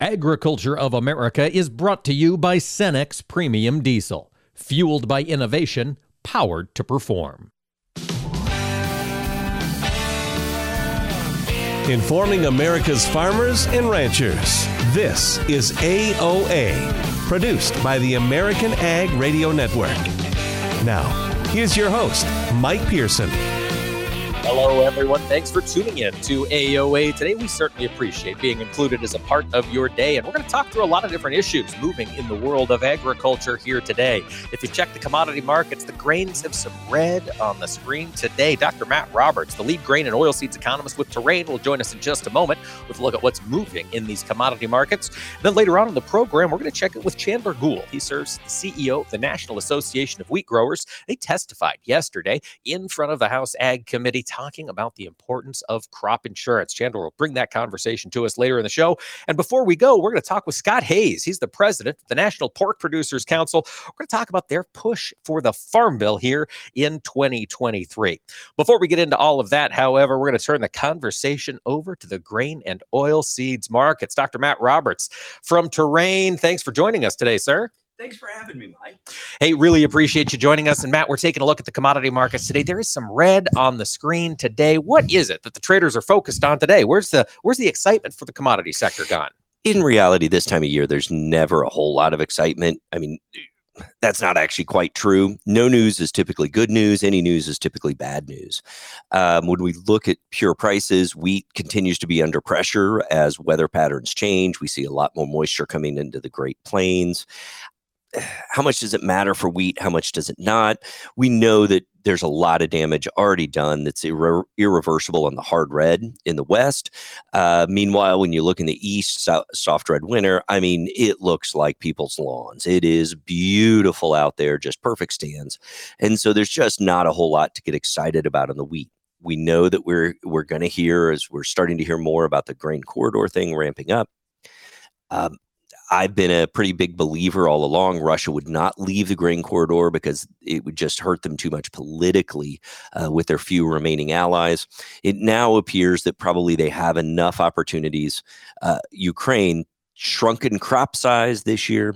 Agriculture of America is brought to you by Cenex Premium Diesel, fueled by innovation, powered to perform. Informing America's farmers and ranchers. This is AOA, produced by the American Ag Radio Network. Now, here's your host, Mike Pearson. Hello, everyone. Thanks for tuning in to AOA. Today, we certainly appreciate being included as a part of your day. And we're going to talk through a lot of different issues moving in the world of agriculture here today. If you check the commodity markets, the grains have some red on the screen today. Dr. Matt Roberts, the lead grain and oilseeds economist with Terrain, will join us in just a moment with a look at what's moving in these commodity markets. And Then later on in the program, we're going to check it with Chandler Goule. He serves as the CEO of the National Association of Wheat Growers. They testified yesterday in front of the House Ag Committee talking about the importance of crop insurance. Chandler will bring that conversation to us later in the show. And before we go, we're going to talk with Scott Hays. He's the president of the National Pork Producers Council. We're going to talk about their push for the Farm Bill here in 2023. Before we get into all of that, however, we're going to turn the conversation over to the grain and oil seeds markets. Dr. Matt Roberts from Terrain, thanks for joining us today, sir. Thanks for having me, Mike. Hey, really appreciate you joining us. And Matt, we're taking a look at the commodity markets today. There is some red on the screen today. What is it that the traders are focused on today? Where's the where's the excitement for the commodity sector gone? In reality, this time of year, there's never a whole lot of excitement. I mean, that's not actually quite true. No news is typically good news. Any news is typically bad news. Um, when we look at pure prices, wheat continues to be under pressure as weather patterns change. We see a lot more moisture coming into the Great Plains how much does it matter for wheat? How much does it not? We know that there's a lot of damage already done that's irre- irreversible on the hard red in the west. Uh, meanwhile, when you look in the east, so- soft red winter, I mean, it looks like people's lawns. It is beautiful out there, just perfect stands. And so there's just not a whole lot to get excited about on the wheat. We know that we're we're going to hear as we're starting to hear more about the grain corridor thing ramping up. Um, I've been a pretty big believer all along. Russia would not leave the grain corridor because it would just hurt them too much politically uh, with their few remaining allies. It now appears that probably they have enough opportunities. Uh, Ukraine shrunken crop size this year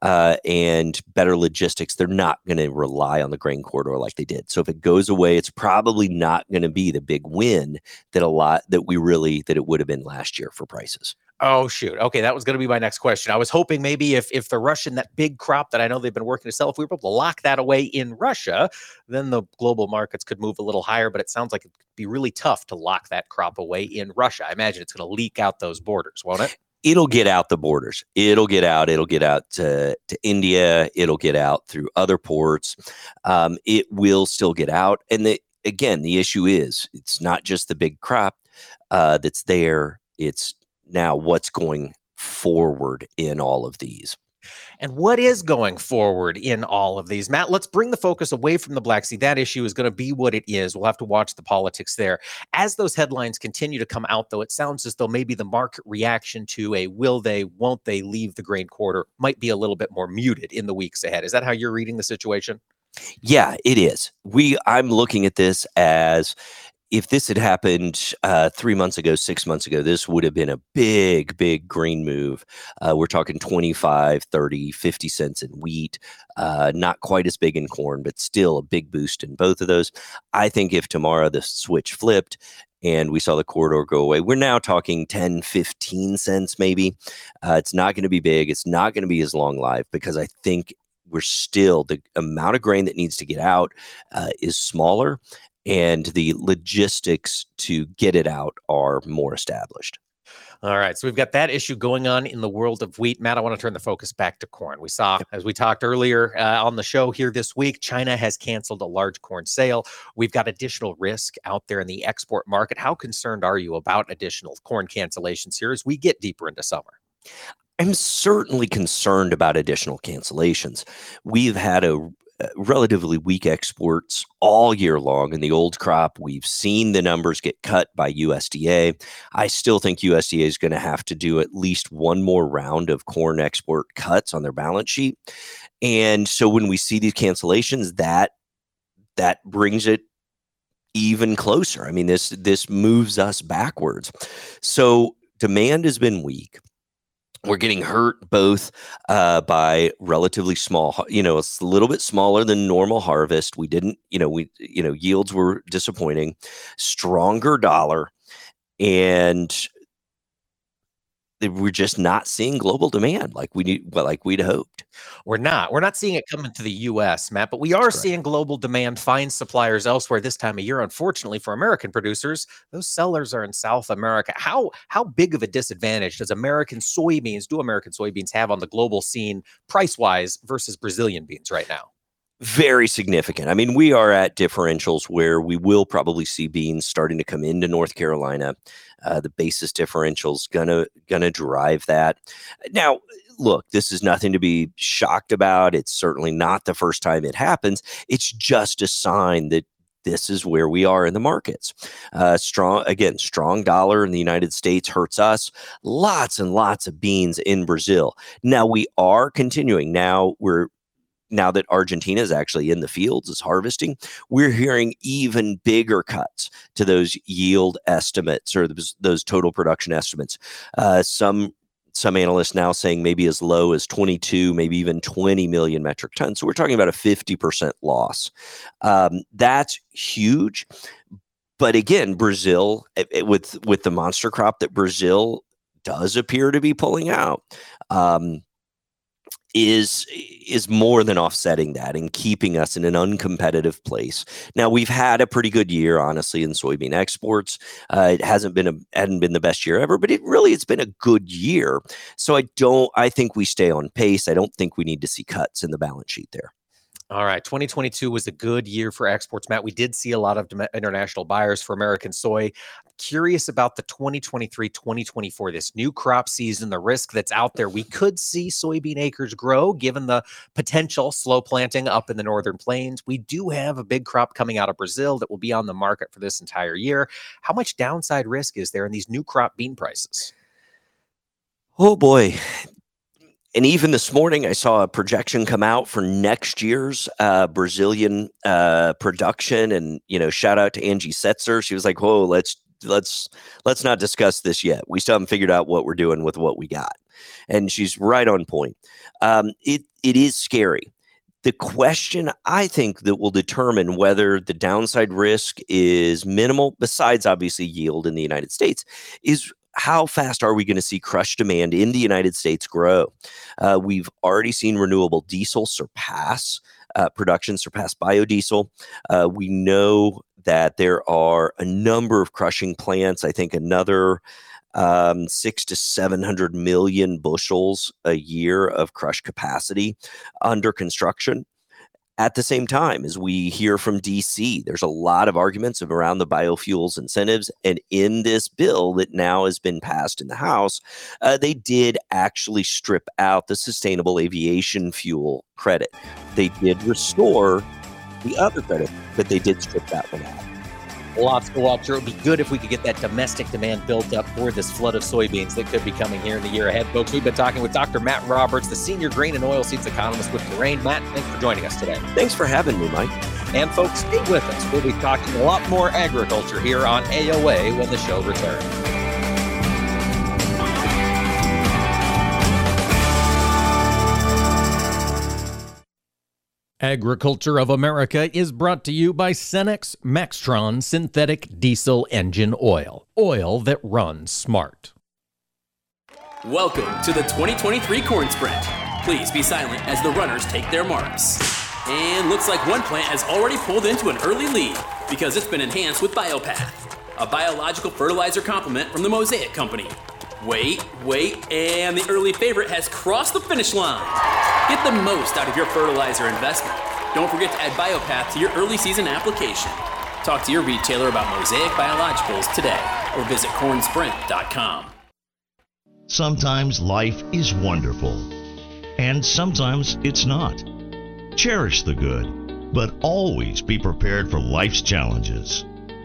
uh, and better logistics they're not going to rely on the grain corridor like they did so if it goes away it's probably not going to be the big win that a lot that we really that it would have been last year for prices Oh shoot. Okay, that was going to be my next question. I was hoping maybe if if the Russian that big crop that I know they've been working to sell, if we were able to lock that away in Russia, then the global markets could move a little higher. But it sounds like it'd be really tough to lock that crop away in Russia. I imagine it's going to leak out those borders, won't it? It'll get out the borders. It'll get out. It'll get out to, to India. It'll get out through other ports. Um, it will still get out. And the, again, the issue is it's not just the big crop uh, that's there. It's now what's going forward in all of these. And what is going forward in all of these? Matt, let's bring the focus away from the Black Sea. That issue is going to be what it is. We'll have to watch the politics there. As those headlines continue to come out, though, it sounds as though maybe the market reaction to a will they, won't they leave the grain corridor might be a little bit more muted in the weeks ahead. Is that how you're reading the situation? Yeah, it is. We I'm looking at this as if this had happened uh, three months ago, six months ago, this would have been a big, big green move. Uh, we're talking 25, 30, 50 cents in wheat, uh, not quite as big in corn, but still a big boost in both of those. I think if tomorrow the switch flipped and we saw the corridor go away, we're now talking 10, 15 cents maybe. Uh, it's not going to be big. It's not going to be as long live because I think we're still the amount of grain that needs to get out uh, is smaller and the logistics to get it out are more established. All right. So we've got that issue going on in the world of wheat. Matt, I want to turn the focus back to corn. We saw, as we talked earlier uh, on the show here this week, China has canceled a large corn sale. We've got additional risk out there in the export market. How concerned are you about additional corn cancellations here as we get deeper into summer? I'm certainly concerned about additional cancellations. We've had a Uh, relatively weak exports all year long in the old crop. We've seen the numbers get cut by USDA. I still think USDA is going to have to do at least one more round of corn export cuts on their balance sheet. And so when we see these cancellations, that that brings it even closer. I mean, this this moves us backwards. So demand has been weak we're getting hurt both uh, by relatively small you know a little bit smaller than normal harvest. We didn't you know we you know yields were disappointing. Stronger dollar. And we're just not seeing global demand like we need well, like we'd hoped. We're not. We're not seeing it coming to the us matt but we are Correct. seeing global demand find suppliers elsewhere this time of year. Unfortunately for american producers those sellers are in south america. How how big of a disadvantage does american soybeans do american soybeans have on the global scene price wise versus brazilian beans right now very significant. I mean, we are at differentials where we will probably see beans starting to come into North Carolina. Uh, the basis differentials gonna gonna drive that. Now, look, this is nothing to be shocked about. It's certainly not the first time it happens. It's just a sign that this is where we are in the markets. Uh, strong again, strong dollar in the United States hurts us. Lots and lots of beans in Brazil. Now we are continuing. Now we're now that Argentina is actually in the fields, is harvesting, we're hearing even bigger cuts to those yield estimates or those, total production estimates. Uh, some some analysts now saying maybe as low as 22, maybe even 20 million metric tons. So we're talking about a 50% loss. Um, that's huge. But again, Brazil, it, it, with with the monster crop that Brazil does appear to be pulling out. Um, is is more than offsetting that and keeping us in an uncompetitive place. Now we've had a pretty good year, honestly, in soybean exports. Uh, it hasn't been a hadn't been the best year ever, but it really it's been a good year. So I don't. I think we stay on pace. I don't think we need to see cuts in the balance sheet there. All right. 2022 was a good year for exports, Matt. We did see a lot of international buyers for American soy. Curious about the 2023 2024, this new crop season, the risk that's out there. We could see soybean acres grow given the potential slow planting up in the northern plains. We do have a big crop coming out of Brazil that will be on the market for this entire year. How much downside risk is there in these new crop bean prices? Oh boy, and even this morning, I saw a projection come out for next year's uh, Brazilian uh, production, and you know, shout out to Angie Setzer. She was like, "Whoa, let's let's let's not discuss this yet. We still haven't figured out what we're doing with what we got." And she's right on point. Um, it it is scary. The question I think that will determine whether the downside risk is minimal, besides obviously yield in the United States, is how fast are we going to see crush demand in the United States grow? Uh, we've already seen renewable diesel surpass uh, production, surpass biodiesel. Uh, we know that there are a number of crushing plants. I think another um, six to 700 million bushels a year of crush capacity under construction at the same time as we hear from DC, there's a lot of arguments around the biofuels incentives. And in this bill that now has been passed in the House, uh, they did actually strip out the sustainable aviation fuel credit. They did restore the other credit, but they did strip that one out. Lots to watch. It would be good if we could get that domestic demand built up for this flood of soybeans that could be coming here in the year ahead, folks. We've been talking with Dr. Matt Roberts, the senior grain and oilseeds economist with Terrain. Matt, thanks for joining us today. Thanks for having me, Mike. And folks, stay with us. We'll be talking a lot more agriculture here on AOA when the show returns. Agriculture of America is brought to you by Cenex Maxtron Synthetic Diesel Engine Oil. Oil that runs smart. Welcome to the 2023 Corn Sprint. Please be silent as the runners take their marks. And looks like one plant has already pulled into an early lead because it's been enhanced with Biopath, a biological fertilizer complement from the Mosaic Company. Wait, wait, and the early favorite has crossed the finish line. Get the most out of your fertilizer investment. Don't forget to add Biopath to your early season application. Talk to your retailer about Mosaic Biologicals today or visit cornsprint.com. Sometimes life is wonderful, and sometimes it's not. Cherish the good, but always be prepared for life's challenges.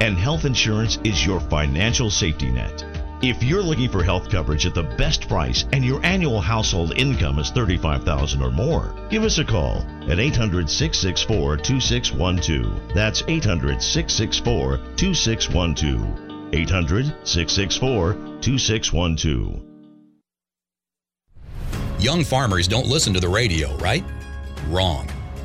and health insurance is your financial safety net. If you're looking for health coverage at the best price and your annual household income is 35,000 or more, give us a call at 800-664-2612. That's 800-664-2612. 800-664-2612. Young farmers don't listen to the radio, right? Wrong.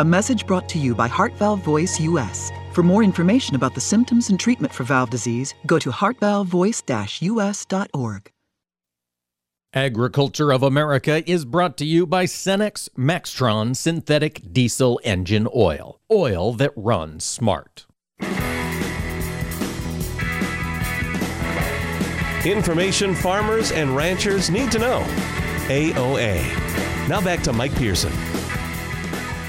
A message brought to you by Heart Valve Voice US. For more information about the symptoms and treatment for valve disease, go to heartvalvevoice-us.org. Agriculture of America is brought to you by Cenex Maxtron Synthetic Diesel Engine Oil. Oil that runs smart. Information farmers and ranchers need to know. AOA. Now back to Mike Pearson.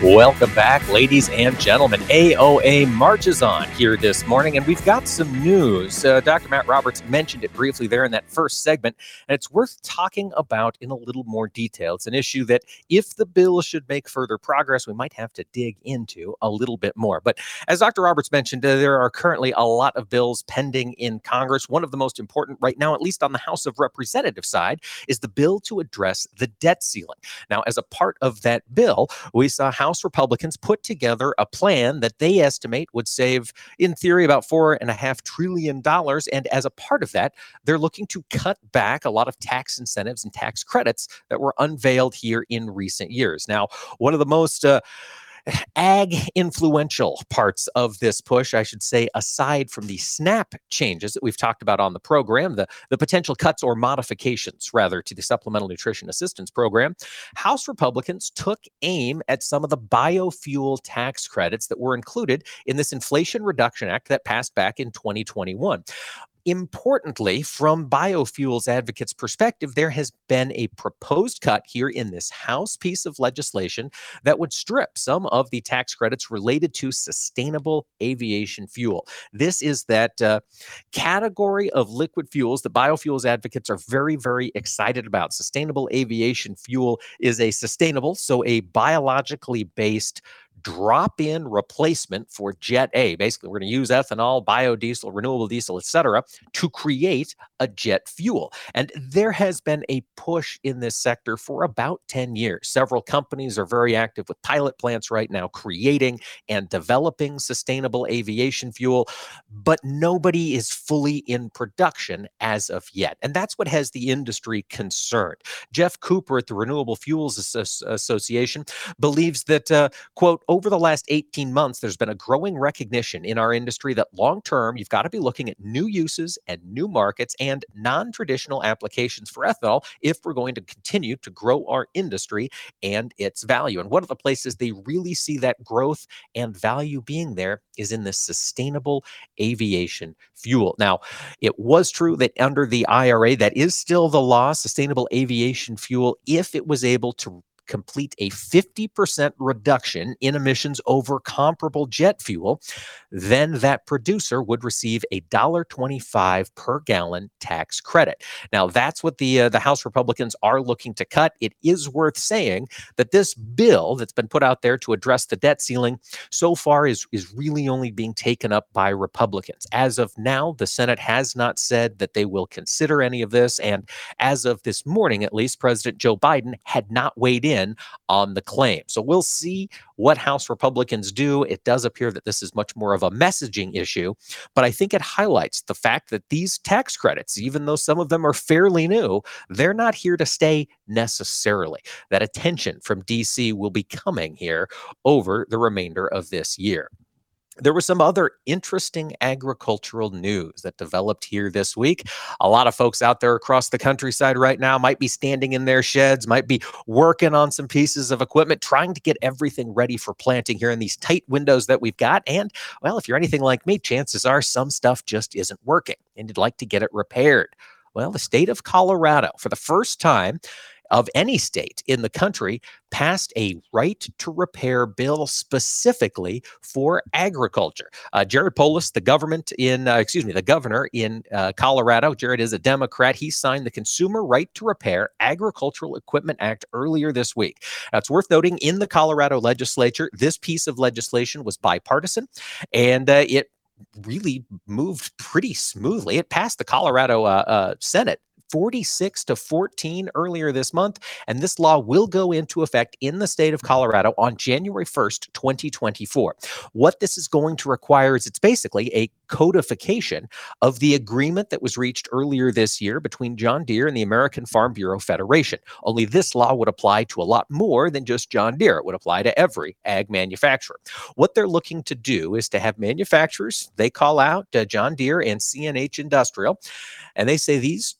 Welcome back, ladies and gentlemen. AOA marches on here this morning, and we've got some news. Uh, Dr. Matt Roberts mentioned it briefly there in that first segment, and it's worth talking about in a little more detail. It's an issue that, if the bill should make further progress, we might have to dig into a little bit more. But as Dr. Roberts mentioned, uh, there are currently a lot of bills pending in Congress. One of the most important right now, at least on the House of Representatives side, is the bill to address the debt ceiling. Now, as a part of that bill, we saw House House Republicans put together a plan that they estimate would save, in theory, about four and a half trillion dollars. And as a part of that, they're looking to cut back a lot of tax incentives and tax credits that were unveiled here in recent years. Now, one of the most uh, ag influential parts of this push, I should say, aside from the SNAP changes that we've talked about on the program, the, the potential cuts or modifications, rather, to the Supplemental Nutrition Assistance Program, House Republicans took aim at some of the biofuel tax credits that were included in this Inflation Reduction Act that passed back in 2021. Importantly, from biofuels advocates' perspective, there has been a proposed cut here in this House piece of legislation that would strip some of the tax credits related to sustainable aviation fuel. This is that uh, category of liquid fuels that biofuels advocates are very, very excited about. Sustainable aviation fuel is a sustainable, so a biologically based drop in replacement for Jet A. Basically, we're going to use ethanol, biodiesel, renewable diesel, etc., to create a jet fuel. And there has been a push in this sector for about 10 years. Several companies are very active with pilot plants right now, creating and developing sustainable aviation fuel, but nobody is fully in production as of yet. And that's what has the industry concerned. Geoff Cooper at the Renewable Fuels Association believes that, uh, quote, over the last 18 months, there's been a growing recognition in our industry that long term, you've got to be looking at new uses and new markets and non traditional applications for ethanol if we're going to continue to grow our industry and its value. And one of the places they really see that growth and value being there is in the sustainable aviation fuel. Now, it was true that under the IRA, that is still the law, sustainable aviation fuel, if it was able to complete a 50% reduction in emissions over comparable jet fuel, then that producer would receive a $1.25 per gallon tax credit. Now, that's what the uh, the House Republicans are looking to cut. It is worth saying that this bill that's been put out there to address the debt ceiling so far is is really only being taken up by Republicans. As of now, the Senate has not said that they will consider any of this and as of this morning at least President Joe Biden had not weighed in on the claim. So we'll see what House Republicans do. It does appear that this is much more of a messaging issue, but I think it highlights the fact that these tax credits, even though some of them are fairly new, they're not here to stay necessarily. That attention from DC will be coming here over the remainder of this year there was some other interesting agricultural news that developed here this week. A lot of folks out there across the countryside right now might be standing in their sheds, might be working on some pieces of equipment, trying to get everything ready for planting here in these tight windows that we've got. And, well, if you're anything like me, chances are some stuff just isn't working and you'd like to get it repaired. Well, the state of Colorado, for the first time, of any state in the country passed a right to repair bill specifically for agriculture. Uh, Jared Polis, the government in, uh, excuse me, the governor in uh, Colorado, Jared is a Democrat. He signed the Consumer Right to Repair Agricultural Equipment Act earlier this week. Now, it's worth noting in the Colorado legislature, this piece of legislation was bipartisan and uh, it really moved pretty smoothly. It passed the Colorado uh, uh, Senate 46 to 14 earlier this month. And this law will go into effect in the state of Colorado on January 1st, 2024. What this is going to require is it's basically a codification of the agreement that was reached earlier this year between John Deere and the American Farm Bureau Federation. Only this law would apply to a lot more than just John Deere. It would apply to every ag manufacturer. What they're looking to do is to have manufacturers, they call out uh, John Deere and CNH Industrial, and they say these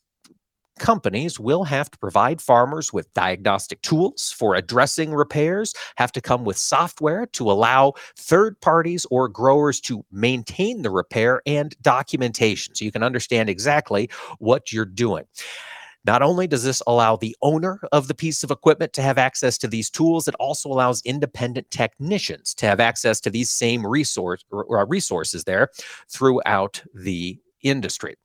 companies will have to provide farmers with diagnostic tools for addressing repairs, have to come with software to allow third parties or growers to maintain the repair and documentation so you can understand exactly what you're doing. Not only does this allow the owner of the piece of equipment to have access to these tools, it also allows independent technicians to have access to these same resource, or resources there throughout the industry.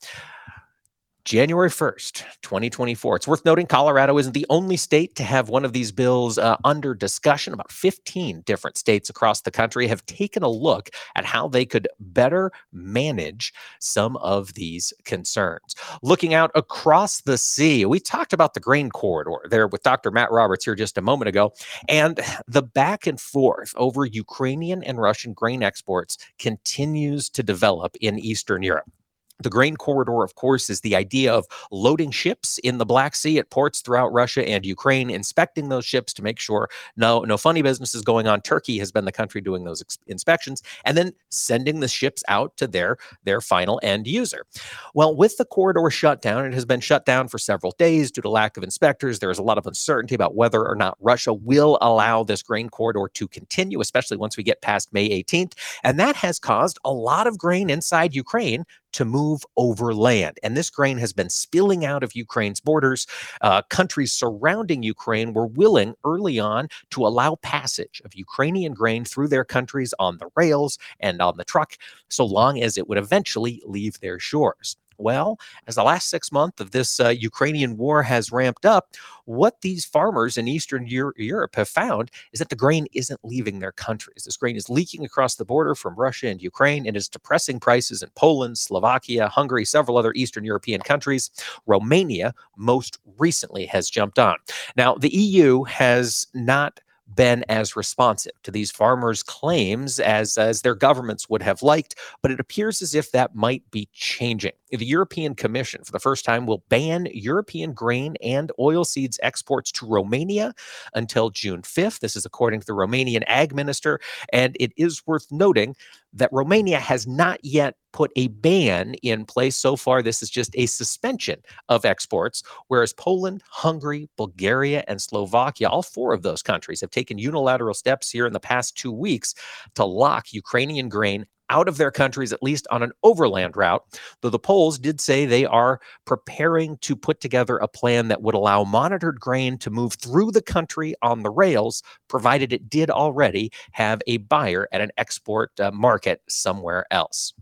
January 1st, 2024. It's worth noting Colorado isn't the only state to have one of these bills uh, under discussion. About 15 different states across the country have taken a look at how they could better manage some of these concerns. Looking out across the sea, we talked about the grain corridor there with Dr. Matt Roberts here just a moment ago, and the back and forth over Ukrainian and Russian grain exports continues to develop in Eastern Europe. The grain corridor, of course, is the idea of loading ships in the Black Sea at ports throughout Russia and Ukraine, inspecting those ships to make sure no no funny business is going on. Turkey has been the country doing those ex- inspections, and then sending the ships out to their their final end user. Well, with the corridor shut down, it has been shut down for several days due to lack of inspectors. There is a lot of uncertainty about whether or not Russia will allow this grain corridor to continue, especially once we get past May 18th, and that has caused a lot of grain inside Ukraine to move overland. And this grain has been spilling out of Ukraine's borders. Uh, countries surrounding Ukraine were willing early on to allow passage of Ukrainian grain through their countries on the rails and on the truck, so long as it would eventually leave their shores. Well, as the last six months of this uh, Ukrainian war has ramped up, what these farmers in Eastern Euro- Europe have found is that the grain isn't leaving their countries. This grain is leaking across the border from Russia and Ukraine and is depressing prices in Poland, Slovakia, Hungary, several other Eastern European countries. Romania, most recently, has jumped on. Now, the EU has not been as responsive to these farmers' claims as, as their governments would have liked, but it appears as if that might be changing. The European Commission, for the first time, will ban European grain and oilseeds exports to Romania until June 5th. This is according to the Romanian ag minister. And it is worth noting that Romania has not yet put a ban in place. So far, this is just a suspension of exports, whereas Poland, Hungary, Bulgaria, and Slovakia, all four of those countries have taken unilateral steps here in the past two weeks to lock Ukrainian grain out of their countries, at least on an overland route. Though the Poles did say they are preparing to put together a plan that would allow monitored grain to move through the country on the rails, provided it did already have a buyer at an export uh, market somewhere else.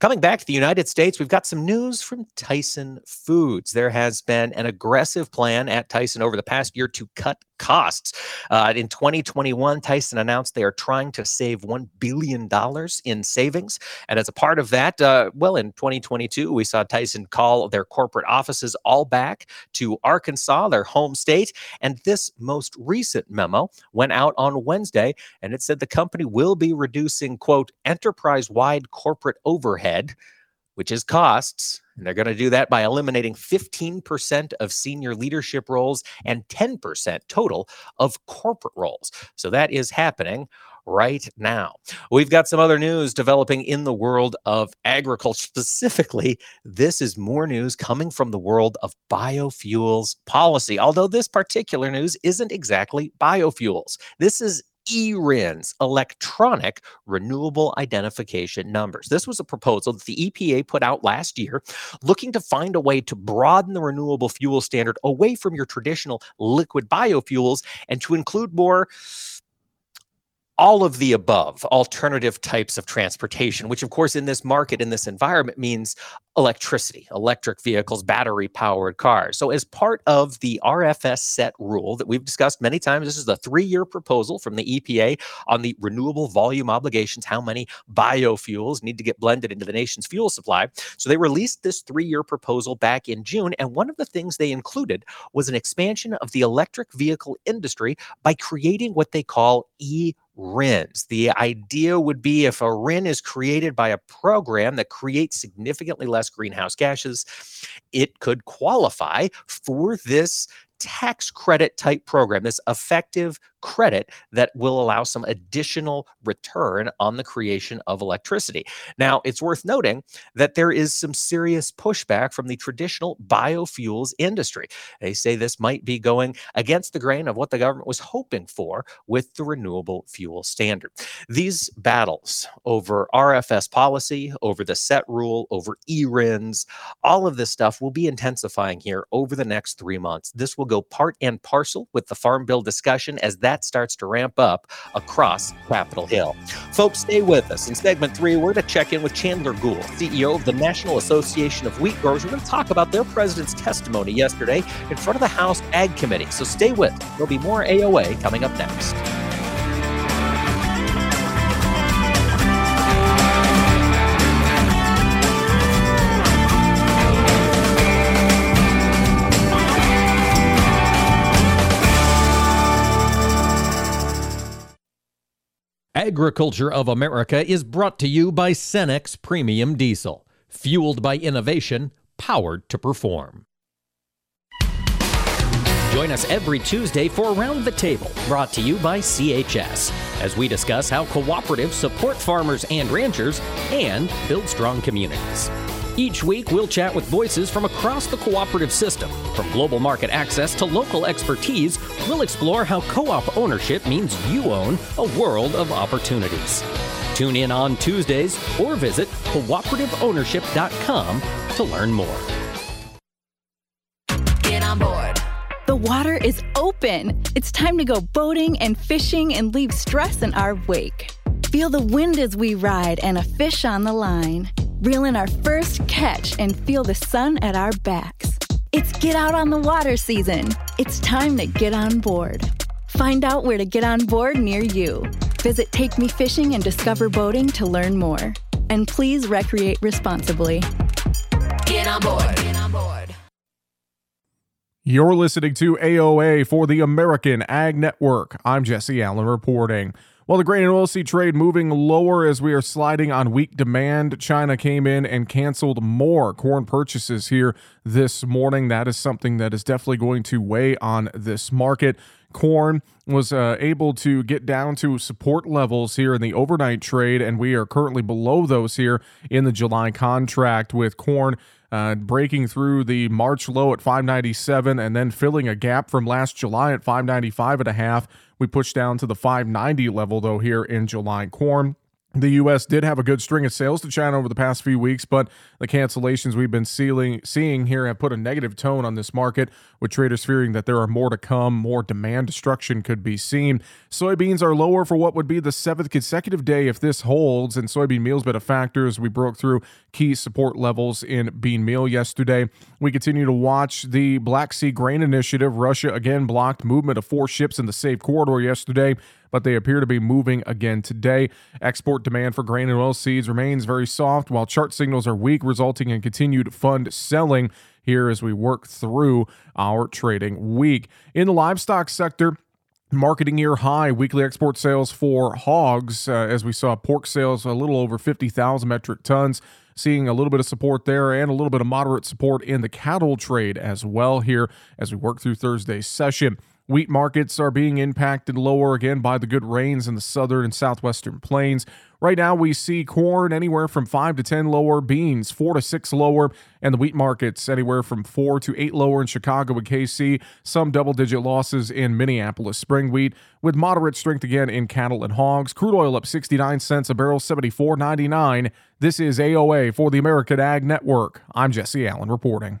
Coming back to the United States, we've got some news from Tyson Foods. There has been an aggressive plan at Tyson over the past year to cut costs. Uh, in 2021, Tyson announced they are trying to save $1 billion in savings. And as a part of that, uh, well, in 2022, we saw Tyson call their corporate offices all back to Arkansas, their home state. And this most recent memo went out on Wednesday, and it said the company will be reducing, quote, enterprise wide corporate overhead, which is costs. And they're going to do that by eliminating 15% of senior leadership roles and 10% total of corporate roles. So that is happening right now. We've got some other news developing in the world of agriculture. Specifically, this is more news coming from the world of biofuels policy. Although this particular news isn't exactly biofuels, this is ERINs, electronic renewable identification numbers. This was a proposal that the EPA put out last year, looking to find a way to broaden the renewable fuel standard away from your traditional liquid biofuels and to include more all of the above alternative types of transportation, which, of course, in this market, in this environment, means electricity, electric vehicles, battery powered cars. So, as part of the RFS set rule that we've discussed many times, this is the three year proposal from the EPA on the renewable volume obligations, how many biofuels need to get blended into the nation's fuel supply. So, they released this three year proposal back in June. And one of the things they included was an expansion of the electric vehicle industry by creating what they call e RINs. The idea would be if a RIN is created by a program that creates significantly less greenhouse gases, it could qualify for this tax credit type program, this effective credit that will allow some additional return on the creation of electricity. Now, it's worth noting that there is some serious pushback from the traditional biofuels industry. They say this might be going against the grain of what the government was hoping for with the renewable fuel standard. These battles over RFS policy, over the set rule, over ERINs, all of this stuff will be intensifying here over the next three months. This will go part and parcel with the Farm Bill discussion as that starts to ramp up across Capitol Hill. Folks, stay with us. In segment three, we're going to check in with Chandler Goule, CEO of the National Association of Wheat Growers. We're going to talk about their president's testimony yesterday in front of the House Ag Committee. So stay with us. There'll be more AOA coming up next. Agriculture of America is brought to you by Cenex Premium Diesel, fueled by innovation, powered to perform. Join us every Tuesday for Around the Table, brought to you by CHS, as we discuss how cooperatives support farmers and ranchers and build strong communities. Each week, we'll chat with voices from across the cooperative system. From global market access to local expertise, we'll explore how co op ownership means you own a world of opportunities. Tune in on Tuesdays or visit cooperativeownership.com to learn more. Get on board. The water is open. It's time to go boating and fishing and leave stress in our wake. Feel the wind as we ride and a fish on the line. Reel in our first catch and feel the sun at our backs. It's get out on the water season. It's time to get on board. Find out where to get on board near you. Visit Take Me Fishing and Discover Boating to learn more. And please recreate responsibly. Get on board. Get on board. You're listening to AOA for the American Ag Network. I'm Jesse Allen reporting. While the grain and oilseed trade moving lower as we are sliding on weak demand, China came in and canceled more corn purchases here this morning. That is something that is definitely going to weigh on this market. Corn was uh, able to get down to support levels here in the overnight trade, and we are currently below those here in the July contract with corn uh, breaking through the March low at 597 and then filling a gap from last July at 595 and a half We pushed down to the 590 level though here in July corn. The U.S. did have a good string of sales to China over the past few weeks, but the cancellations we've been seeing, seeing here have put a negative tone on this market, with traders fearing that there are more to come, more demand destruction could be seen. Soybeans are lower for what would be the seventh consecutive day if this holds, and soybean meal's been a factor as we broke through key support levels in bean meal yesterday. We continue to watch the Black Sea Grain Initiative. Russia again blocked movement of four ships in the safe corridor yesterday but they appear to be moving again today. Export demand for grain and oil seeds remains very soft, while chart signals are weak, resulting in continued fund selling here as we work through our trading week. In the livestock sector, marketing year high weekly export sales for hogs uh, as we saw pork sales a little over 50,000 metric tons seeing a little bit of support there and a little bit of moderate support in the cattle trade as well here as we work through Thursday's session. Wheat markets are being impacted lower again by the good rains in the southern and southwestern plains. Right now, we see corn anywhere from 5 to 10 lower, beans 4 to 6 lower, and the wheat markets anywhere from 4 to 8 lower in Chicago and KC. Some double digit losses in Minneapolis spring wheat, with moderate strength again in cattle and hogs. Crude oil up 69 cents a barrel, 74.99. This is AOA for the American Ag Network. I'm Jesse Allen reporting.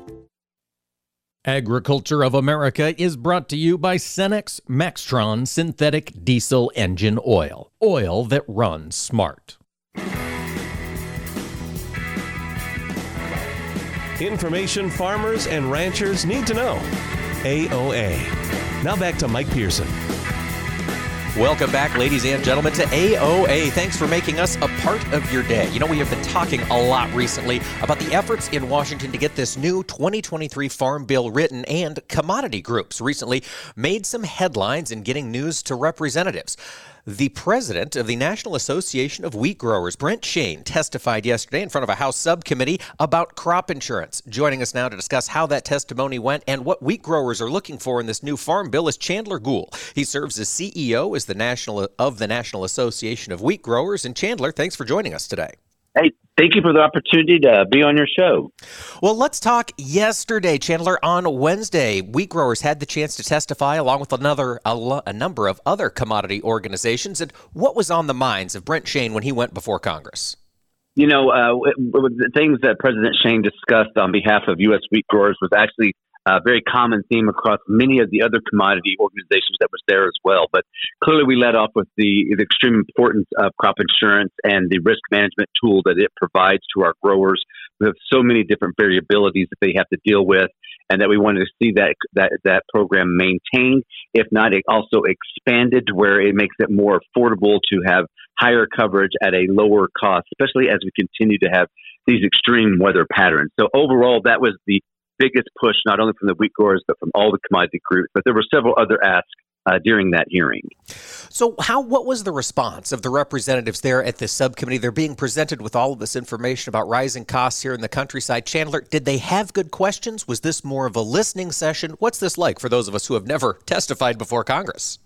Agriculture of America is brought to you by Cenex Maxtron Synthetic Diesel Engine Oil. Oil that runs smart. Information farmers and ranchers need to know. AOA. Now back to Mike Pearson. Welcome back, ladies and gentlemen, to AOA. Thanks for making us a part of your day. You know, we have been talking a lot recently about the efforts in Washington to get this new 2023 Farm Bill written, and commodity groups recently made some headlines in getting news to representatives. The president of the National Association of Wheat Growers, Brent Cheyne, testified yesterday in front of a House subcommittee about crop insurance. Joining us now to discuss how that testimony went and what wheat growers are looking for in this new farm bill is Chandler Goule. He serves as CEO as the national of the National Association of Wheat Growers. And Chandler, thanks for joining us today. Thank you for the opportunity to be on your show. Well, let's talk yesterday, Chandler. On Wednesday, wheat growers had the chance to testify along with another a, a number of other commodity organizations. And what was on the minds of Brent Cheyne when he went before Congress? You know, uh, the things that President Cheyne discussed on behalf of U.S. wheat growers was actually a very common theme across many of the other commodity organizations that was there as well. But clearly, we led off with the, the extreme importance of crop insurance and the risk management tool that it provides to our growers. We have so many different variabilities that they have to deal with, and that we wanted to see that that that program maintained, if not, it also expanded to where it makes it more affordable to have higher coverage at a lower cost, especially as we continue to have these extreme weather patterns. So overall, that was the biggest push, not only from the wheat growers, but from all the commodity groups. But there were several other asks uh, during that hearing. So, how what was the response of the representatives there at the subcommittee? They're being presented with all of this information about rising costs here in the countryside. Chandler, did they have good questions? Was this more of a listening session? What's this like for those of us who have never testified before Congress?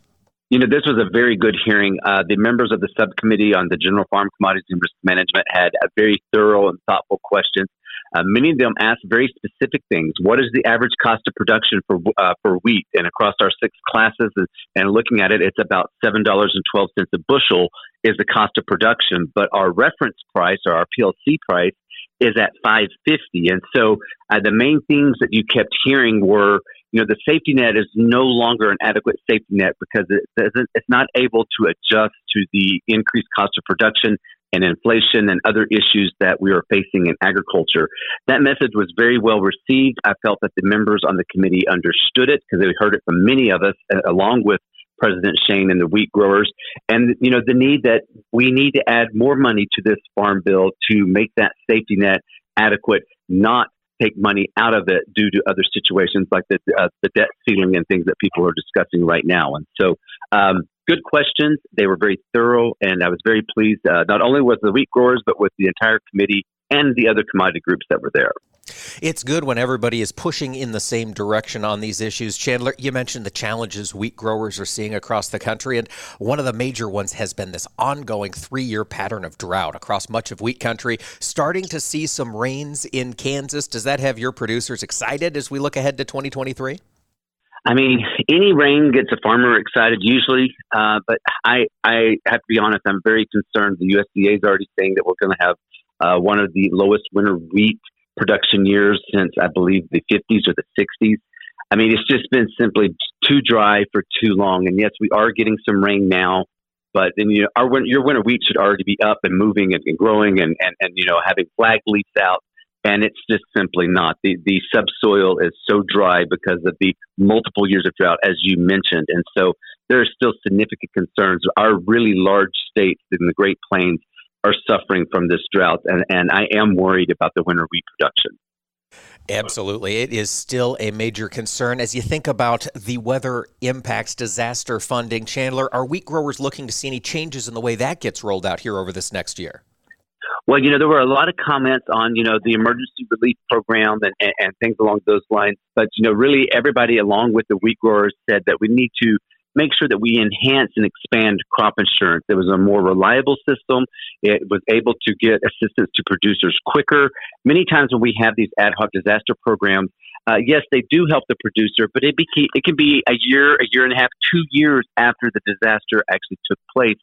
You know, this was a very good hearing. Uh, the members of the subcommittee on the General Farm Commodities and Risk Management had a very thorough and thoughtful questions. Uh, many of them ask very specific things. What is the average cost of production for uh, for wheat? And across our six classes, and, and looking at it, it's about seven dollars and twelve cents a bushel is the cost of production. But our reference price or our PLC price is at five fifty. And so uh, the main things that you kept hearing were you know, the safety net is no longer an adequate safety net because it doesn't, it's not able to adjust to the increased cost of production and inflation and other issues that we are facing in agriculture. That message was very well received. I felt that the members on the committee understood it because they heard it from many of us, along with President Cheyne and the wheat growers, and you know the need that we need to add more money to this farm bill to make that safety net adequate, not take money out of it due to other situations like the uh, the debt ceiling and things that people are discussing right now. And so, um, good questions. They were very thorough, and I was very pleased. Uh, not only with the wheat growers, but with the entire committee and the other commodity groups that were there. It's good when everybody is pushing in the same direction on these issues. Chandler, you mentioned the challenges wheat growers are seeing across the country, and one of the major ones has been this ongoing three year pattern of drought across much of wheat country. Starting to see some rains in Kansas. Does that have your producers excited as we look ahead to 2023? I mean, any rain gets a farmer excited usually, uh, but I I have to be honest. I'm very concerned. The USDA is already saying that we're going to have uh, one of the lowest winter wheat production years since I believe the 50s or the 60s. I mean, it's just been simply too dry for too long. And yes, we are getting some rain now, but then you know, our your winter wheat should already be up and moving and, and growing and, and, and you know having flag leaves out. And it's just simply not. The the subsoil is so dry because of the multiple years of drought, as you mentioned. And so there are still significant concerns. Our really large states in the Great Plains are suffering from this drought, and, and I am worried about the winter wheat production. Absolutely. It is still a major concern. As you think about the weather impacts, disaster funding, Chandler, are wheat growers looking to see any changes in the way that gets rolled out here over this next year? Well, you know, there were a lot of comments on, you know, the emergency relief program and, and, and things along those lines. But, you know, really everybody along with the wheat growers said that we need to make sure that we enhance and expand crop insurance. It was a more reliable system. It was able to get assistance to producers quicker. Many times when we have these ad hoc disaster programs, uh, yes, they do help the producer, but it, beca- it can be a year, a year and a half, two years after the disaster actually took place.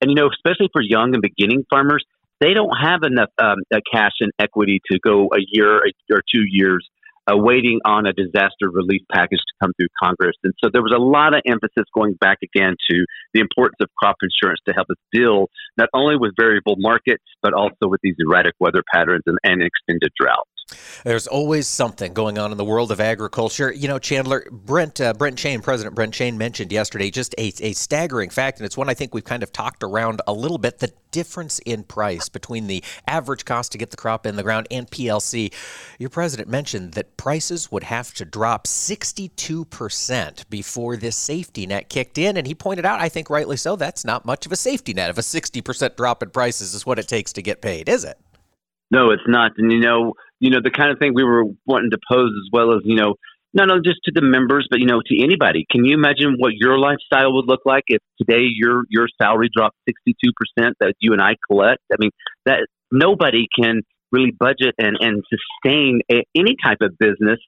And, you know, especially for young and beginning farmers, they don't have enough um, cash and equity to go a year or two years uh, waiting on a disaster relief package to come through Congress. And so there was a lot of emphasis going back again to the importance of crop insurance to help us deal not only with variable markets, but also with these erratic weather patterns and, and extended drought. There's always something going on in the world of agriculture. You know, Chandler, Brent, uh, Brent Cheyne, President Brent Cheyne mentioned yesterday just a, a staggering fact, and it's one I think we've kind of talked around a little bit the difference in price between the average cost to get the crop in the ground and PLC. Your president mentioned that prices would have to drop 62% before this safety net kicked in, and he pointed out, I think rightly so, that's not much of a safety net. If a 60% drop in prices is what it takes to get paid, is it? No, it's not. And you know, you know, the kind of thing we were wanting to pose as well as, you know, not only just to the members, but you know, to anybody. Can you imagine what your lifestyle would look like if today your your salary dropped sixty two percent that you and I collect? I mean, that nobody can really budget and and sustain a, any type of business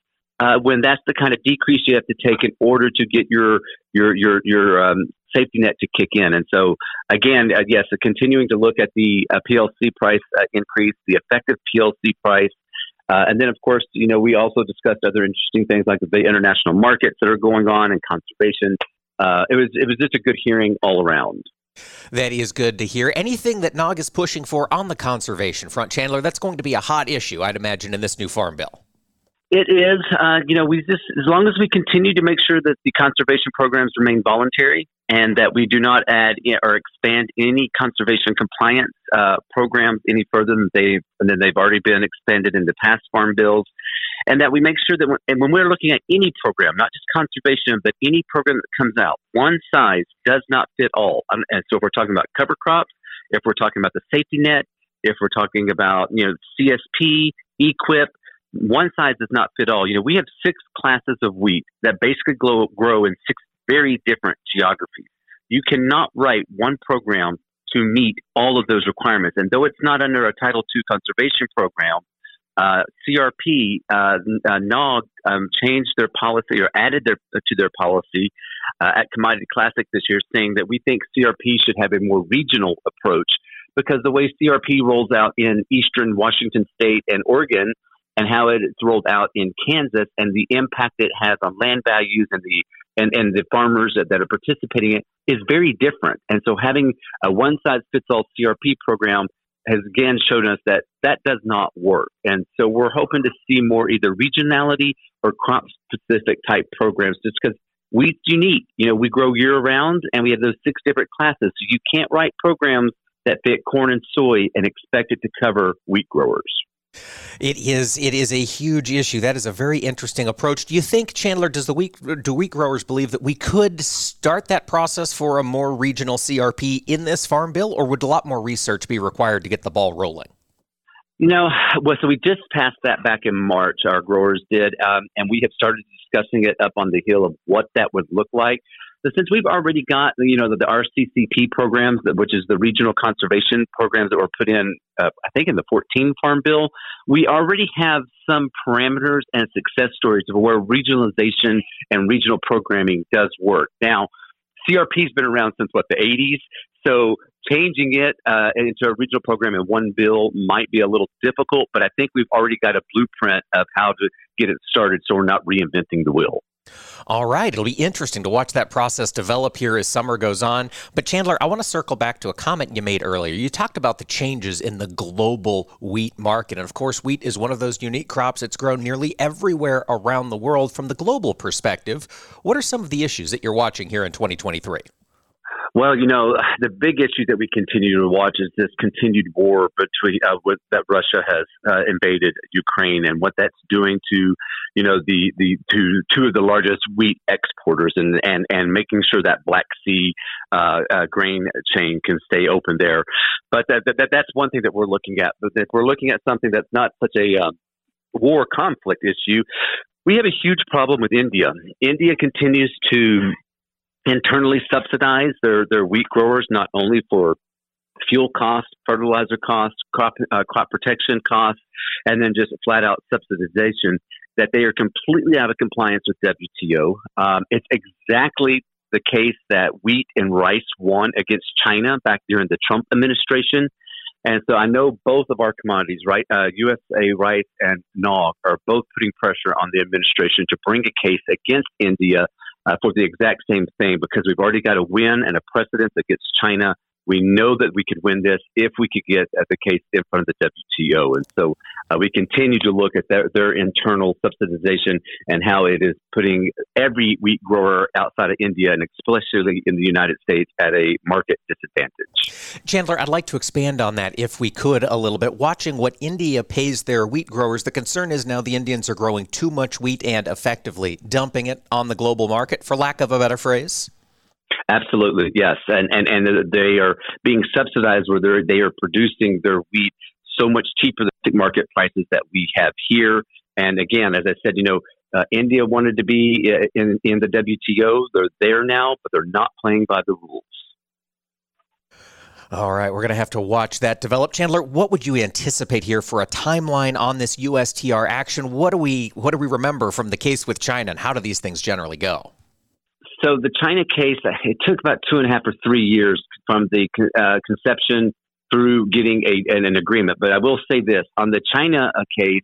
uh, when that's the kind of decrease you have to take in order to get your your your your um, safety net to kick in. And so, again, uh, yes, uh, continuing to look at the uh, PLC price uh, increase, the effective PLC price. Uh, and then, of course, you know, we also discussed other interesting things like the international markets that are going on and conservation. Uh, it was it was just a good hearing all around. That is good to hear. Anything that NAWG is pushing for on the conservation front, Chandler, that's going to be a hot issue, I'd imagine, in this new farm bill. It is. Uh, you know, we just as long as we continue to make sure that the conservation programs remain voluntary and that we do not add or expand any conservation compliance uh, programs any further than they've than they've already been expanded in the past farm bills, and that we make sure that when, and when we're looking at any program, not just conservation, but any program that comes out, one size does not fit all. Um, and so, if we're talking about cover crops, if we're talking about the safety net, if we're talking about you know CSP, EQIP one size does not fit all. You know, we have six classes of wheat that basically grow, grow in six very different geographies. You cannot write one program to meet all of those requirements. And though it's not under a Title II conservation program, uh, CRP, uh, uh, NAWG um, changed their policy or added their, to their policy uh, at Commodity Classic this year, saying that we think CRP should have a more regional approach because the way CRP rolls out in eastern Washington state and Oregon and how it's rolled out in Kansas and the impact it has on land values and the and, and the farmers that, that are participating in it is very different. And so having a one size fits all CRP program has again shown us that that does not work. And so we're hoping to see more either regionality or crop specific type programs just because wheat's unique. You know, we grow year round and we have those six different classes. So you can't write programs that fit corn and soy and expect it to cover wheat growers. It is it is a huge issue. That is a very interesting approach. Do you think Chandler does the wheat do wheat growers believe that we could start that process for a more regional CRP in this farm bill or would a lot more research be required to get the ball rolling? No, well, so we just passed that back in March. Our growers did, um, and we have started discussing it up on the hill of what that would look like. So since we've already got, you know, the, the RCCP programs, which is the regional conservation programs that were put in, uh, I think, in the 14 Farm Bill, we already have some parameters and success stories of where regionalization and regional programming does work. Now, CRP's been around since what the 80s, so changing it uh, into a regional program in one bill might be a little difficult. But I think we've already got a blueprint of how to get it started, so we're not reinventing the wheel. All right. It'll be interesting to watch that process develop here as summer goes on. But, Chandler, I want to circle back to a comment you made earlier. You talked about the changes in the global wheat market. And, of course, wheat is one of those unique crops that's grown nearly everywhere around the world from the global perspective. What are some of the issues that you're watching here in 2023? Well, you know, the big issue that we continue to watch is this continued war between uh, with, that Russia has uh, invaded Ukraine and what that's doing to, you know, the the to two of the largest wheat exporters and and and making sure that Black Sea uh, uh grain chain can stay open there. But that, that that's one thing that we're looking at. But if we're looking at something that's not such a um, war conflict issue, we have a huge problem with India. India continues to internally subsidize their, their wheat growers, not only for fuel costs, fertilizer costs, crop, uh, crop protection costs, and then just flat out subsidization, that they are completely out of compliance with WTO. Um, it's exactly the case that wheat and rice won against China back during the Trump administration. And so I know both of our commodities, right, uh, USA rice and NAWG, are both putting pressure on the administration to bring a case against India uh, for the exact same thing because we've already got a win and a precedent against China we know that we could win this if we could get at the case in front of the WTO. And so uh, we continue to look at their, their internal subsidization and how it is putting every wheat grower outside of India and especially in the United States at a market disadvantage. Chandler, I'd like to expand on that if we could a little bit. Watching what India pays their wheat growers, the concern is now the Indians are growing too much wheat and effectively dumping it on the global market, for lack of a better phrase. Absolutely, yes, and and and they are being subsidized where they they are producing their wheat so much cheaper than market prices that we have here. And again, as I said, you know, uh, India wanted to be uh, in in the WTO. They're there now, but they're not playing by the rules. All right, we're going to have to watch that develop. Chandler, what would you anticipate here for a timeline on this USTR action? What do we what do we remember from the case with China, and how do these things generally go? So the China case, it took about two and a half or three years from the uh, conception through getting a, an, an, agreement. But I will say this on the China uh, case,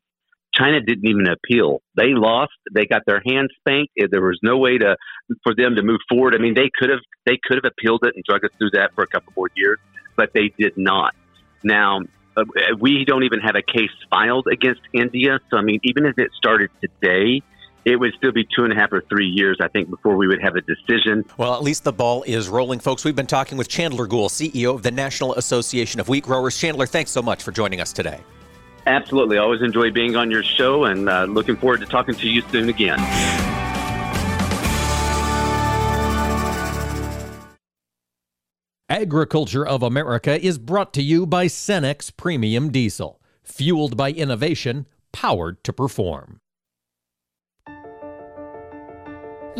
China didn't even appeal. They lost. They got their hands spanked. There was no way to for them to move forward. I mean, they could have they could have appealed it and drug us through that for a couple more years, but they did not. Now uh, we don't even have a case filed against India. So I mean, even if it started today, it would still be two and a half or three years, I think, before we would have a decision. Well, at least the ball is rolling, folks. We've been talking with Chandler Goule, CEO of the National Association of Wheat Growers. Chandler, thanks so much for joining us today. Absolutely. Always enjoy being on your show and uh, looking forward to talking to you soon again. Agriculture of America is brought to you by Cenex Premium Diesel, fueled by innovation, powered to perform.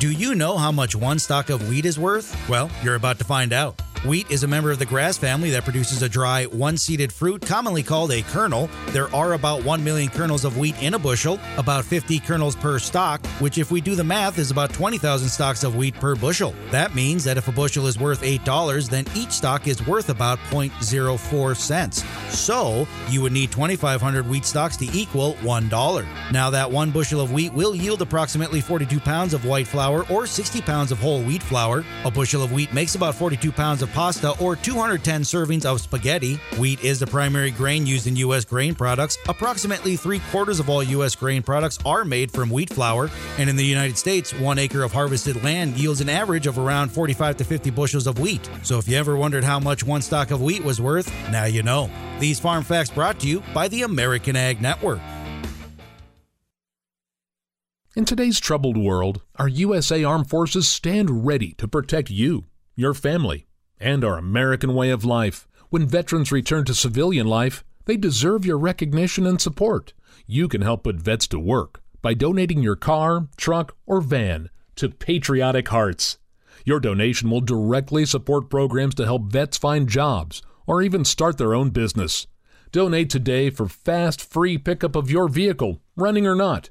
Do you know how much one stalk of wheat is worth? Well, you're about to find out. Wheat is a member of the grass family that produces a dry, one seeded fruit, commonly called a kernel. There are about 1 million kernels of wheat in a bushel, about 50 kernels per stalk, which, if we do the math, is about 20,000 stalks of wheat per bushel. That means that if a bushel is worth $8, then each stalk is worth about 0.04 cents. So, you would need 2,500 wheat stalks to equal $1. Now, that one bushel of wheat will yield approximately 42 pounds of white flour or 60 pounds of whole wheat flour. A bushel of wheat makes about 42 pounds of pasta or 210 servings of spaghetti. Wheat is the primary grain used in U.S. grain products. Approximately three quarters of all U.S. grain products are made from wheat flour. And in the United States, one acre of harvested land yields an average of around 45 to 50 bushels of wheat. So if you ever wondered how much one stalk of wheat was worth, now you know. These farm facts brought to you by the American Ag Network. In today's troubled world, our USA Armed Forces stand ready to protect you, your family, and our American way of life. When veterans return to civilian life, they deserve your recognition and support. You can help put vets to work by donating your car, truck, or van to Patriotic Hearts. Your donation will directly support programs to help vets find jobs or even start their own business. Donate today for fast, free pickup of your vehicle, running or not.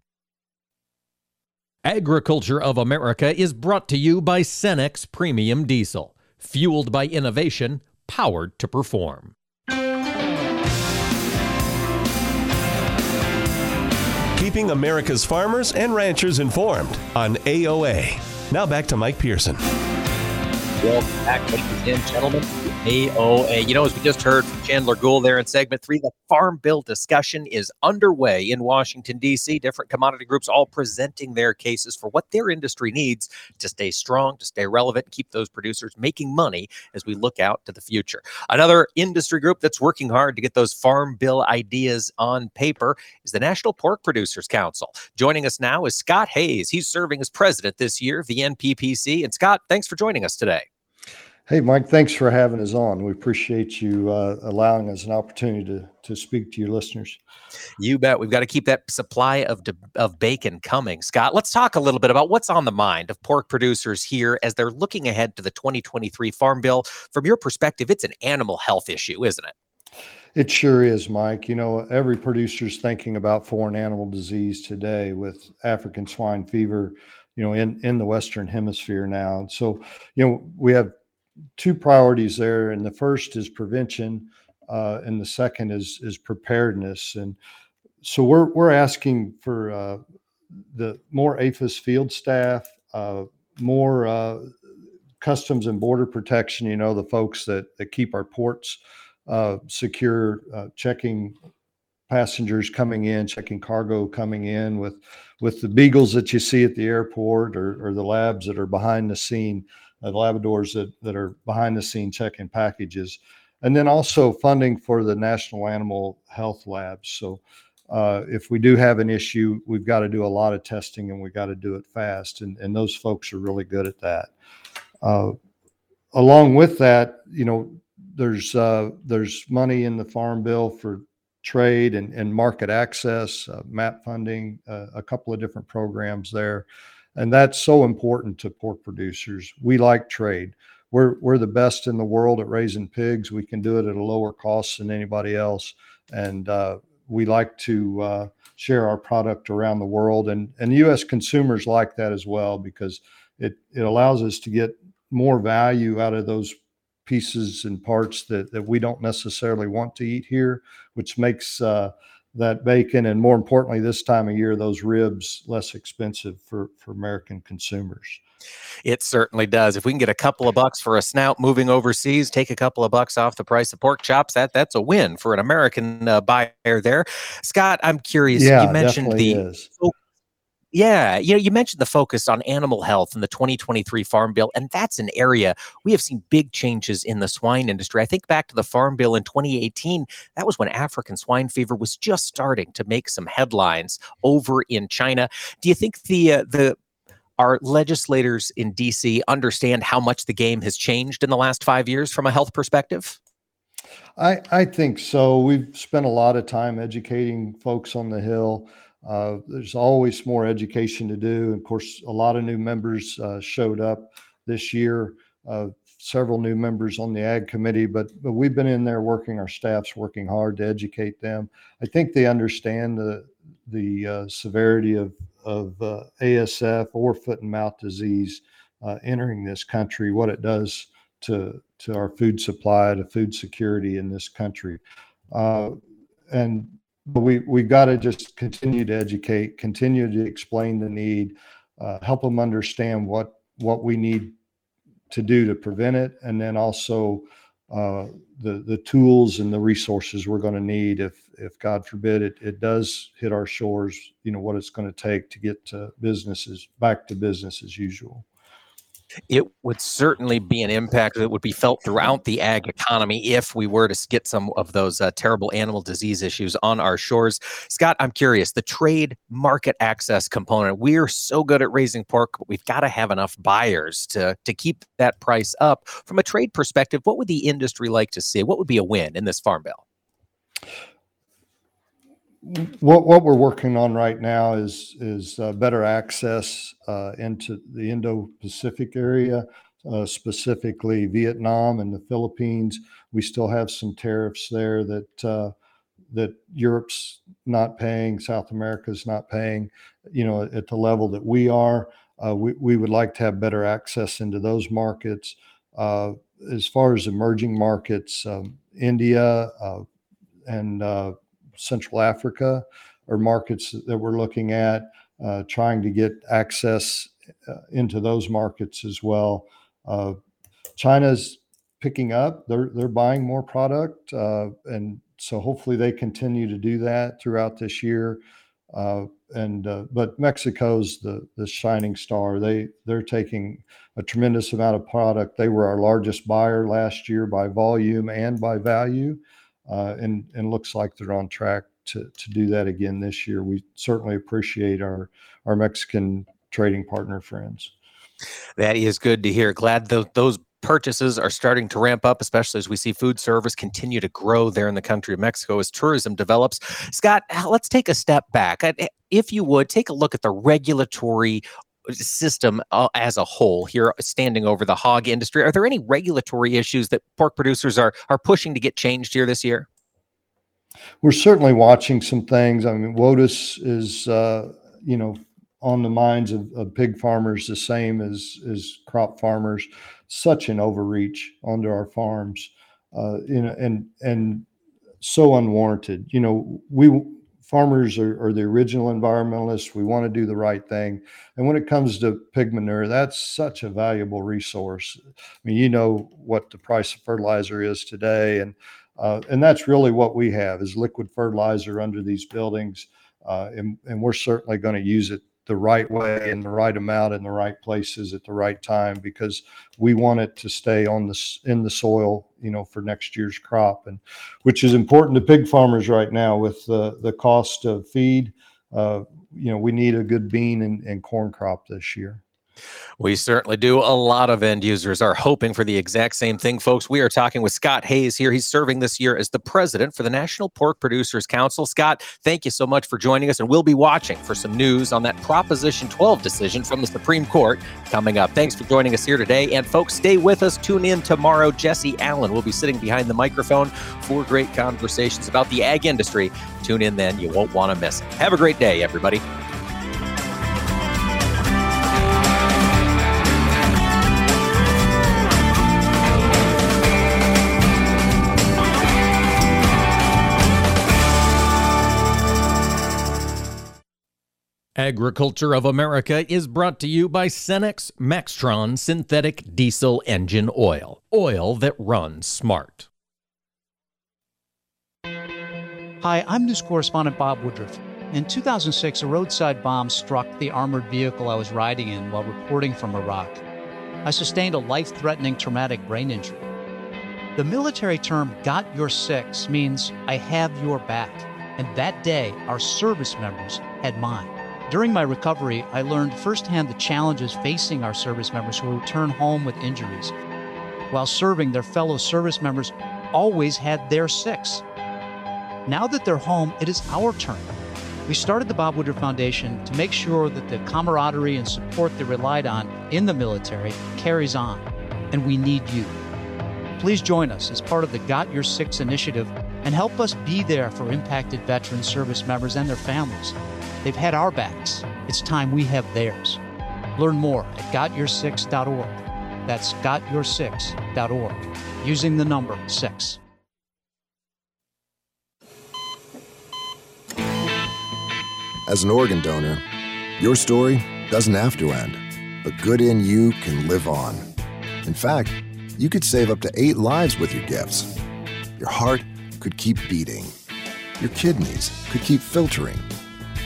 Agriculture of America is brought to you by Cenex Premium Diesel, fueled by innovation, powered to perform. Keeping America's farmers and ranchers informed on AOA. Now back to Mike Pearson. Welcome back, ladies and gentlemen, AOA. You know, as we just heard from Chandler Goule there in segment three, the Farm Bill discussion is underway in Washington, D.C. Different commodity groups all presenting their cases for what their industry needs to stay strong, to stay relevant, keep those producers making money as we look out to the future. Another industry group that's working hard to get those Farm Bill ideas on paper is the National Pork Producers Council. Joining us now is Scott Hays. He's serving as president this year of the NPPC. And Scott, thanks for joining us today. Hey, Mike, thanks for having us on. We appreciate you uh, allowing us an opportunity to, to speak to your listeners. You bet. We've got to keep that supply of, of bacon coming. Scott, let's talk a little bit about what's on the mind of pork producers here as they're looking ahead to the 2023 Farm Bill. From your perspective, it's an animal health issue, isn't it? It sure is, Mike. You know, every producer's thinking about foreign animal disease today with African swine fever, you know, in, in the Western hemisphere now. So, you know, we have two priorities there, and the first is prevention, uh, and the second is is preparedness. And so we're we're asking for uh, the more APHIS field staff, uh, more uh, customs and border protection. You know, the folks that that keep our ports uh, secure, uh, checking passengers coming in, checking cargo coming in with with the beagles that you see at the airport or, or the labs that are behind the scene the Labradors that, that are behind the scene checking packages, and then also funding for the National Animal Health Labs. So uh, if we do have an issue, we've got to do a lot of testing and we've got to do it fast. And, and those folks are really good at that. Uh, along with that, you know, there's uh, there's money in the farm bill for trade and, and market access, uh, MAP funding, uh, a couple of different programs there. And that's so important to pork producers. We like trade. We're, we're the best in the world at raising pigs. We can do it at a lower cost than anybody else. And uh, we like to uh, share our product around the world. And, and U.S. consumers like that as well because it, it allows us to get more value out of those pieces and parts that, that we don't necessarily want to eat here, which makes uh, that bacon and more importantly this time of year those ribs less expensive for for american consumers. It certainly does. If we can get a couple of bucks for a snout moving overseas take a couple of bucks off the price of pork chops that that's a win for an american uh, buyer there. Scott i'm curious yeah, you mentioned the is. Yeah, you know, you mentioned the focus on animal health in the 2023 Farm Bill, and that's an area we have seen big changes in the swine industry. I think back to the Farm Bill in 2018, that was when African swine fever was just starting to make some headlines over in China. Do you think the uh, the our legislators in DC understand how much the game has changed in the last five years from a health perspective? I, I think so. We've spent a lot of time educating folks on the Hill. Uh, there's always more education to do. Of course, a lot of new members uh, showed up this year. Uh, several new members on the ag committee, but but we've been in there working. Our staff's working hard to educate them. I think they understand the the uh, severity of of uh, ASF or foot and mouth disease uh, entering this country, what it does to to our food supply, to food security in this country, and but we we got to just continue to educate, continue to explain the need, uh, help them understand what what we need to do to prevent it, and then also uh, the the tools and the resources we're going to need if if God forbid it it does hit our shores. You know what it's going to take to get to businesses back to business as usual it would certainly be an impact that would be felt throughout the ag economy if we were to get some of those uh, terrible animal disease issues on our shores. Scott, I'm curious the trade market access component. We're so good at raising pork, but we've got to have enough buyers to, to keep that price up. From a trade perspective, what would the industry like to see? What would be a win in this farm bill? What what we're working on right now is is uh, better access uh, into the Indo-Pacific area, uh, specifically Vietnam and the Philippines. We still have some tariffs there that uh, that Europe's not paying, South America's not paying, you know, at the level that we are. Uh, we we would like to have better access into those markets. Uh, as far as emerging markets, um, India and Central Africa are markets that we're looking at, uh, trying to get access uh, into those markets as well. Uh, China's picking up. They're they're buying more product, uh, and so hopefully they continue to do that throughout this year. Uh, and uh, but Mexico's the the shining star. They they're taking a tremendous amount of product. They were our largest buyer last year by volume and by value, uh, and and looks like they're on track to to do that again this year. We certainly appreciate our our Mexican trading partner friends. That is good to hear. Glad those purchases are starting to ramp up, especially as we see food service continue to grow there in the country of Mexico as tourism develops. Scott, let's take a step back. If you would, take a look at the regulatory system uh, as a whole here standing over the hog industry are there any regulatory issues that pork producers are are pushing to get changed here this year? We're certainly watching some things. I mean WOTUS is uh, you know on the minds of, of pig farmers the same as as crop farmers. Such an overreach onto our farms, uh, you know, and and so unwarranted. You know, we farmers are, are, the original environmentalists. We want to do the right thing, and when it comes to pig manure, that's such a valuable resource. I mean, you know what the price of fertilizer is today, and uh, and that's really what we have is liquid fertilizer under these buildings, uh, and, and we're certainly going to use it the right way and the right amount in the right places at the right time because we want it to stay on the in the soil you know for next year's crop and which is important to pig farmers right now with the the cost of feed. Uh, you know we need a good bean and, and corn crop this year we certainly do. A lot of end users are hoping for the exact same thing, folks. We are talking with Scott Hays here. He's serving this year as the president for the National Pork Producers Council. Scott, thank you so much for joining us, and we'll be watching for some news on that Proposition 12 decision from the Supreme Court coming up. Thanks for joining us here today. And folks, stay with us. Tune in tomorrow. Jesse Allen will be sitting behind the microphone for great conversations about the ag industry. Tune in then. You won't want to miss it. Have a great day, everybody. Agriculture of America is brought to you by Cenex Maxtron Synthetic Diesel Engine Oil. Oil that runs smart. Hi, I'm news correspondent Bob Woodruff. In 2006, a roadside bomb struck the armored vehicle I was riding in while reporting from Iraq. I sustained a life threatening traumatic brain injury. The military term got your six means I have your back. And that day, our service members had mine. During my recovery, I learned firsthand the challenges facing our service members who return home with injuries. While serving, their fellow service members always had their six. Now that they're home, it is our turn. We started the Bob Woodruff Foundation to make sure that the camaraderie and support they relied on in the military carries on, and we need you. Please join us as part of the Got Your Six initiative and help us be there for impacted veteran service members and their families. They've had our backs. It's time we have theirs. Learn more at gotyoursix.org. That's gotyoursix.org, using the number 6. As an organ donor, your story doesn't have to end. The good in you can live on. In fact, you could save up to eight lives with your gifts. Your heart could keep beating. Your kidneys could keep filtering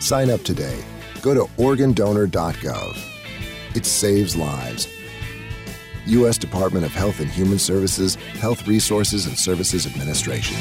Sign up today. Go to organdonor.gov. It saves lives. U.S. Department of Health and Human Services, Health Resources and Services Administration.